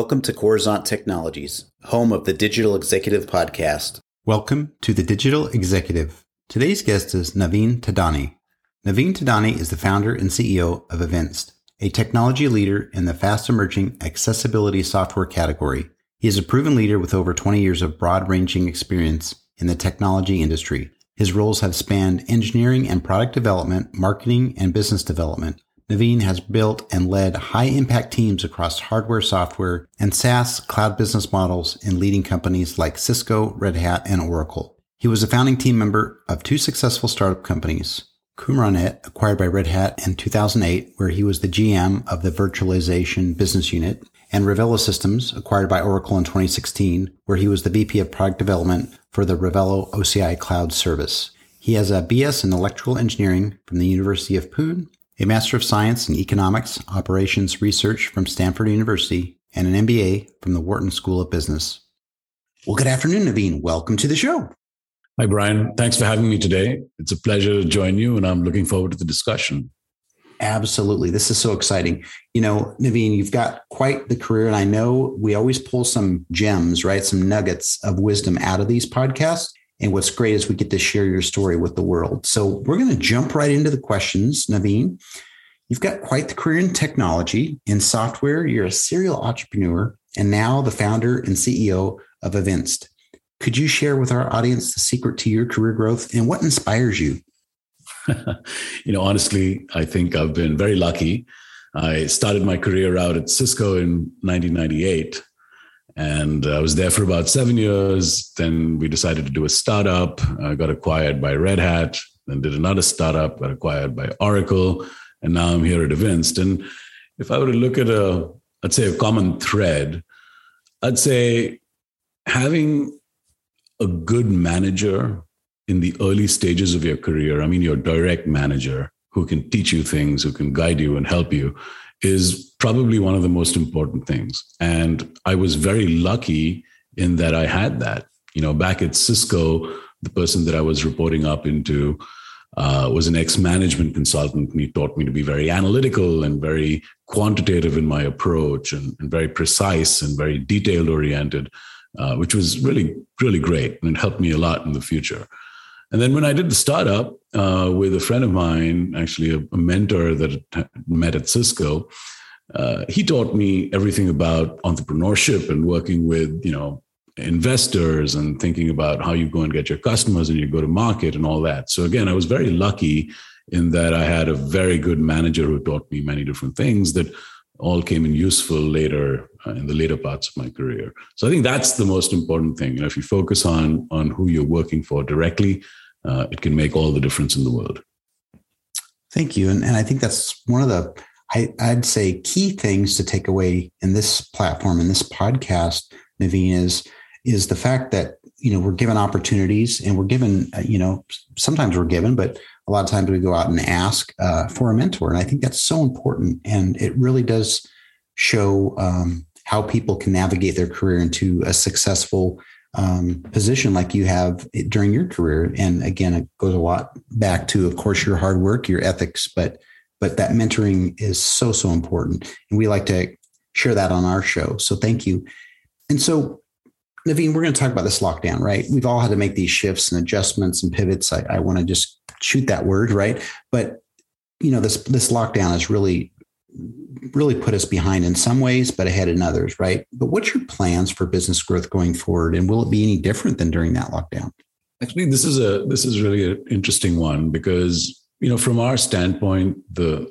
Welcome to Coruzant Technologies, home of the Digital Executive Podcast. Welcome to the Digital Executive. Today's guest is Navin Thadani. Navin Thadani is the founder and CEO of Evinced, a technology leader in the fast emerging accessibility software category. He is a proven leader with over 20 years of broad ranging experience in the technology industry. His roles have spanned engineering and product development, marketing, and business development. Navin has built and led high impact teams across hardware, software, and SaaS cloud business models in leading companies like Cisco, Red Hat, and Oracle. He was a founding team member of two successful startup companies, Qumranet, acquired by Red Hat in 2008, where he was the GM of the virtualization business unit, and Ravello Systems, acquired by Oracle in 2016, where he was the VP of product development for the Ravello OCI cloud service. He has a BS in electrical engineering from the University of Pune a Master of Science in Economics Operations Research from Stanford University, and an MBA from the Wharton School of Business. Well, good afternoon, Navin. Welcome to the show. Hi, Brian. Thanks for having me today. It's a pleasure to join you, and I'm looking forward to the discussion. Absolutely. This is so exciting. You know, Navin, you've got quite the career, and I know we always pull some gems, right? Some nuggets of wisdom out of these podcasts. And what's great is we get to share your story with the world. So we're going to jump right into the questions, Navin. You've got quite the career in technology, in software. You're a serial entrepreneur, and now the founder and CEO of Evinced. Could you share with our audience the secret to your career growth and what inspires you? you know, honestly, I think I've been very lucky. I started my career out at Cisco in 1998 and I was there for about seven years. Then we decided to do a startup. I got acquired by Red Hat, then did another startup, got acquired by Oracle, and now I'm here at Evinced. And if I were to look at a, let's say, a common thread, I'd say having a good manager in the early stages of your career, I mean, your direct manager who can teach you things, who can guide you and help you, is probably one of the most important things. And I was very lucky in that I had that. You know, back at Cisco, the person that I was reporting up into uh, was an ex management consultant, and he taught me to be very analytical and very quantitative in my approach and, and very precise and very detailed oriented, uh, which was really, really great. And it helped me a lot in the future. And then when I did the startup uh, with a friend of mine, actually a, a mentor that I met at Cisco, uh, he taught me everything about entrepreneurship and working with you know investors and thinking about how you go and get your customers and you go to market and all that. So again, I was very lucky in that I had a very good manager who taught me many different things that all came in useful later uh, in the later parts of my career. So I think that's the most important thing. You know, if you focus on on who you're working for directly, uh, it can make all the difference in the world. Thank you, and and I think that's one of the I, I'd say key things to take away in this platform in this podcast, Navin is is the fact that you know we're given opportunities and we're given uh, you know sometimes we're given, but a lot of times we go out and ask uh, for a mentor, and I think that's so important, and it really does show um, how people can navigate their career into a successful um, position like you have during your career. And again, it goes a lot back to, of course, your hard work, your ethics, but but that mentoring is so so important, and we like to share that on our show. So thank you. And so, Navin, we're going to talk about this lockdown, right? We've all had to make these shifts and adjustments and pivots. I, I want to just shoot that word, right? But you know, this this lockdown has really really put us behind in some ways, but ahead in others, right? But what's your plans for business growth going forward, and will it be any different than during that lockdown? Actually, this is a this is really an interesting one because you know from our standpoint, the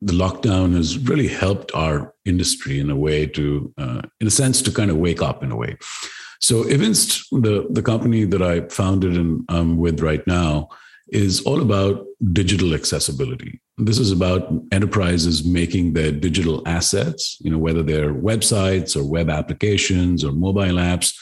the lockdown has really helped our industry in a way to, uh, in a sense, to kind of wake up in a way. So, Evinced, the the company that I founded and I'm with right now, is all about digital accessibility. This is about enterprises making their digital assets, you know, whether they're websites or web applications or mobile apps,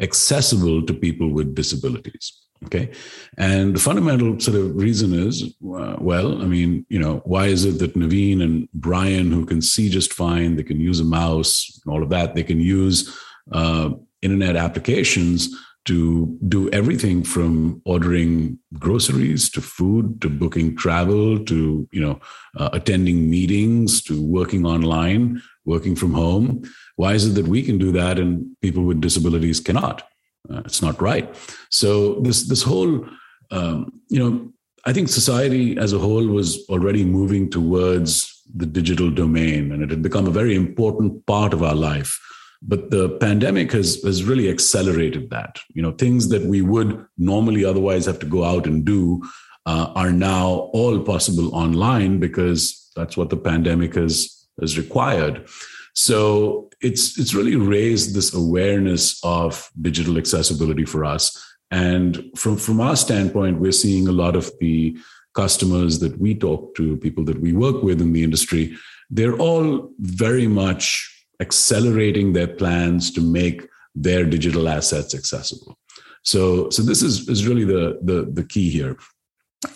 accessible to people with disabilities. Okay. And the fundamental sort of reason is uh, well, I mean, you know, why is it that Navin and Brian, who can see just fine, they can use a mouse all of that, they can use uh, internet applications, to do everything from ordering groceries to food to booking travel to you know uh, attending meetings to working online working from home. Why is it that we can do that and people with disabilities cannot? Uh, it's not right. So this this whole um, you know i think society as a whole was already moving towards the digital domain and it had become a very important part of our life but the pandemic has has really accelerated that. You know things that we would normally otherwise have to go out and do uh, are now all possible online because that's what the pandemic has has required. So it's it's really raised this awareness of digital accessibility for us. And from from our standpoint we're seeing a lot of the customers that we talk to people that we work with in the industry they're all very much accelerating their plans to make their digital assets accessible. So, so this is, is really the, the, the key here.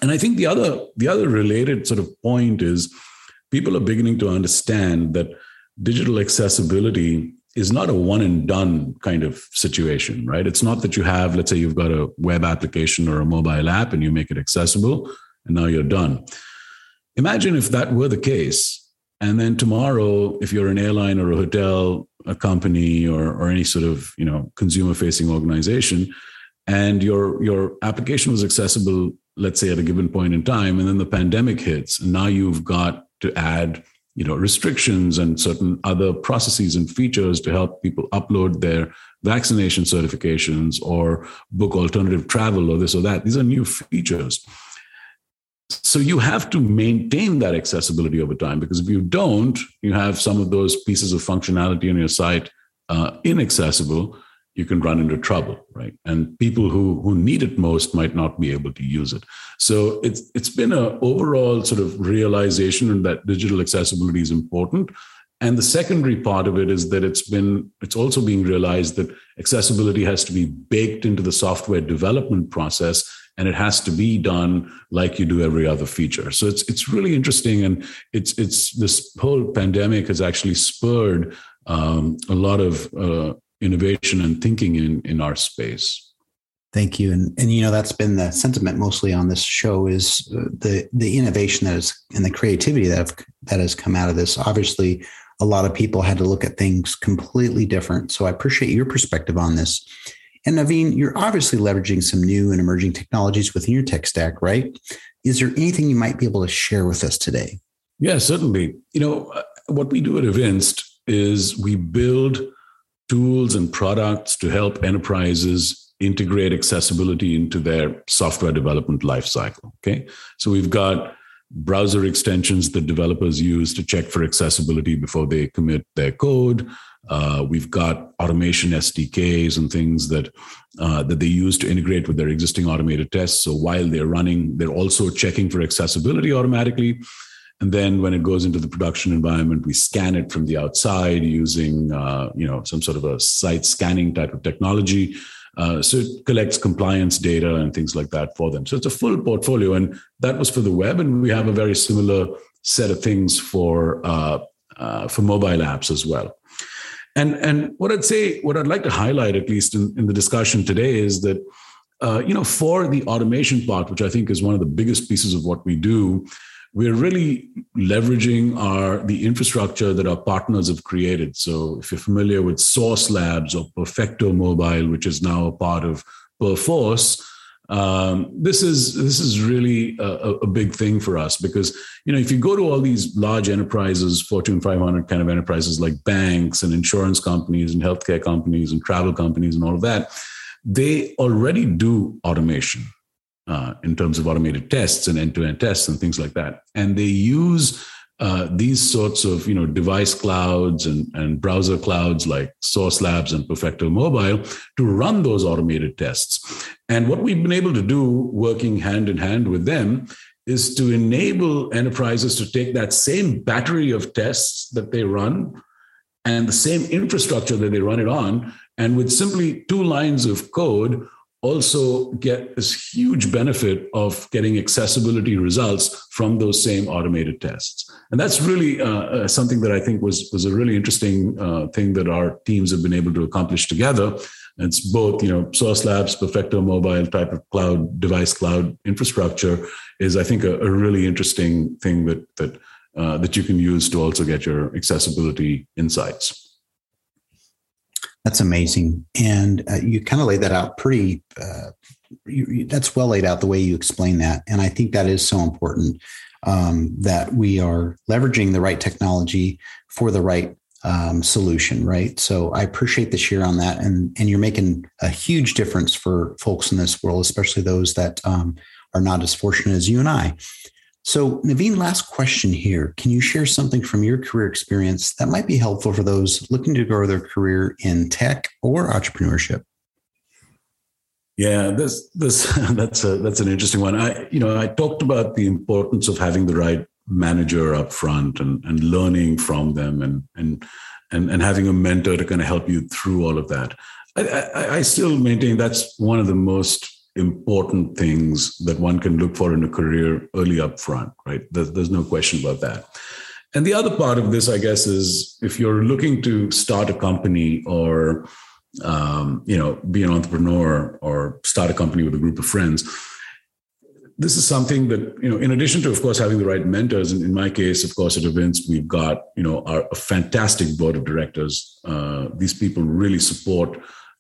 And I think the other, the other related sort of point is people are beginning to understand that digital accessibility is not a one and done kind of situation, right? It's not that you have, let's say you've got a web application or a mobile app and you make it accessible and now you're done. Imagine if that were the case and then tomorrow if you're an airline or a hotel a company or, or any sort of you know consumer facing organization and your your application was accessible let's say at a given point in time and then the pandemic hits and now you've got to add you know restrictions and certain other processes and features to help people upload their vaccination certifications or book alternative travel or this or that. These are new features so you have to maintain that accessibility over time because if you don't you have some of those pieces of functionality on your site uh, inaccessible you can run into trouble right? And people who who need it most might not be able to use it. So it's it's been an overall sort of realization that digital accessibility is important. And the secondary part of it is that it's been it's also being realized that accessibility has to be baked into the software development process and it has to be done like you do every other feature. So it's it's really interesting, and it's it's this whole pandemic has actually spurred um, a lot of uh, innovation and thinking in in our space. Thank you, and and you know that's been the sentiment mostly on this show is uh, the the innovation that is and the creativity that have, that has come out of this. Obviously, a lot of people had to look at things completely different. So I appreciate your perspective on this. And Navin, you're obviously leveraging some new and emerging technologies within your tech stack, right? Is there anything you might be able to share with us today? Yeah, certainly. You know, uh, what we do at Evinced is we build tools and products to help enterprises integrate accessibility into their software development lifecycle. Okay. So we've got browser extensions that developers use to check for accessibility before they commit their code. Uh, we've got automation SDKs and things that uh, that they use to integrate with their existing automated tests. So while they're running, they're also checking for accessibility automatically. And then when it goes into the production environment, we scan it from the outside using uh, you know some sort of a site scanning type of technology. Uh, so it collects compliance data and things like that for them. So it's a full portfolio, and that was for the web, and we have a very similar set of things for uh, uh, for mobile apps as well. And and what I'd say, what I'd like to highlight, at least in, in the discussion today, is that uh, you know for the automation part, which I think is one of the biggest pieces of what we do, we're really leveraging our the infrastructure that our partners have created. So if you're familiar with Sauce Labs or Perfecto Mobile, which is now a part of Perforce, um, this is this is really a, a, big thing for us because you know if you go to all these large enterprises, Fortune 500 kind of enterprises like banks and insurance companies and healthcare companies and travel companies and all of that, they already do automation uh, in terms of automated tests and end-to-end tests and things like that, and they use uh, these sorts of you know device clouds and, and browser clouds like Sauce Labs and perfecto mobile to run those automated tests. And what we've been able to do working hand in hand with them is to enable enterprises to take that same battery of tests that they run and the same infrastructure that they run it on and with simply two lines of code also get this huge benefit of getting accessibility results from those same automated tests. And that's really uh, uh, something that I think was, was a really interesting uh, thing that our teams have been able to accomplish together. It's both, you know, Sauce Labs, Perfecto Mobile type of cloud device cloud infrastructure is, I think, a, a really interesting thing that that uh, that you can use to also get your accessibility insights. That's amazing, and uh, you kind of laid that out pretty. Uh, you, you, that's well laid out the way you explain that, and I think that is so important um, that we are leveraging the right technology for the right um, solution, right? So I appreciate the share on that, and and you're making a huge difference for folks in this world, especially those that um, are not as fortunate as you and I. So, Navin, last question here. Can you share something from your career experience that might be helpful for those looking to grow their career in tech or entrepreneurship? Yeah, this this that's a that's an interesting one. I you know I talked about the importance of having the right manager up front and and learning from them and and and and having a mentor to kind of help you through all of that. I, I, I still maintain that's one of the most important things that one can look for in a career early up front, right? There's, there's no question about that. And the other part of this, I guess, is if you're looking to start a company or um, you know be an entrepreneur or start a company with a group of friends, this is something that you know in addition to of course having the right mentors and in my case of course at Evinced we've got you know our, a fantastic board of directors uh, these people really support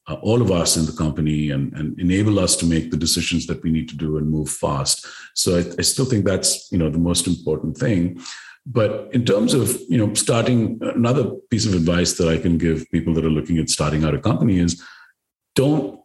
uh, all of us in the company and, and enable us to make the decisions that we need to do and move fast. So I, I still think that's you know the most important thing. But in terms of you know starting, another piece of advice that I can give people that are looking at starting out a company is don't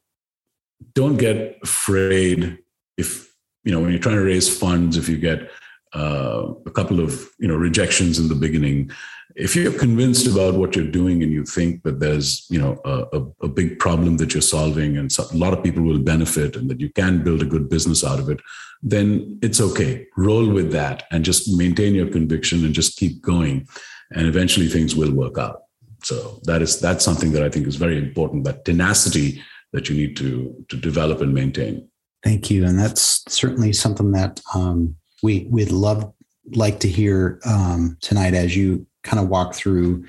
don't get afraid if you know when you're trying to raise funds if you get uh, a couple of you know rejections in the beginning. If you're convinced about what you're doing and you think that there's you know a, a, big problem that you're solving and a lot of people will benefit and that you can build a good business out of it then it's okay. Roll with that and just maintain your conviction and just keep going. And eventually things will work out. So that is that's something that i think is very important that tenacity that you need to to develop and maintain. Thank you. And that's certainly something that um, we we'd love like to hear um, tonight as you kind of walk through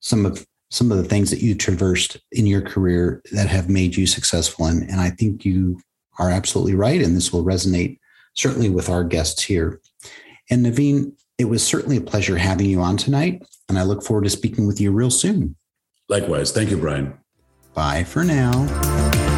some of some of the things that you traversed in your career that have made you successful. And, and i think you are absolutely right and this will resonate certainly with our guests here. And Navin it was certainly a pleasure having you on tonight and i look forward to speaking with you real soon. Likewise. Thank you brian. Bye for now